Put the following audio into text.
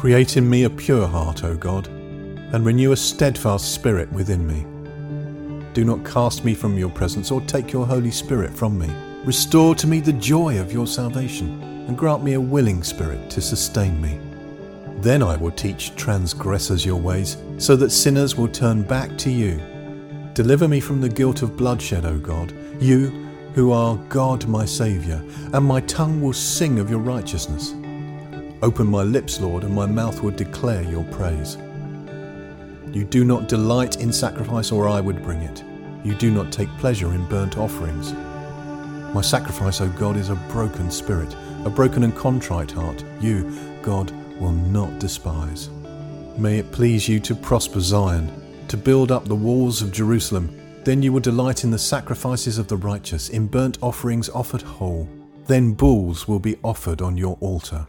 Create in me a pure heart, O God, and renew a steadfast spirit within me. Do not cast me from your presence or take your Holy Spirit from me. Restore to me the joy of your salvation and grant me a willing spirit to sustain me. Then I will teach transgressors your ways, so that sinners will turn back to you. Deliver me from the guilt of bloodshed, O God, you who are God my Saviour, and my tongue will sing of your righteousness. Open my lips, Lord, and my mouth will declare your praise. You do not delight in sacrifice, or I would bring it. You do not take pleasure in burnt offerings. My sacrifice, O God, is a broken spirit, a broken and contrite heart. You, God, will not despise. May it please you to prosper Zion, to build up the walls of Jerusalem. Then you will delight in the sacrifices of the righteous, in burnt offerings offered whole. Then bulls will be offered on your altar.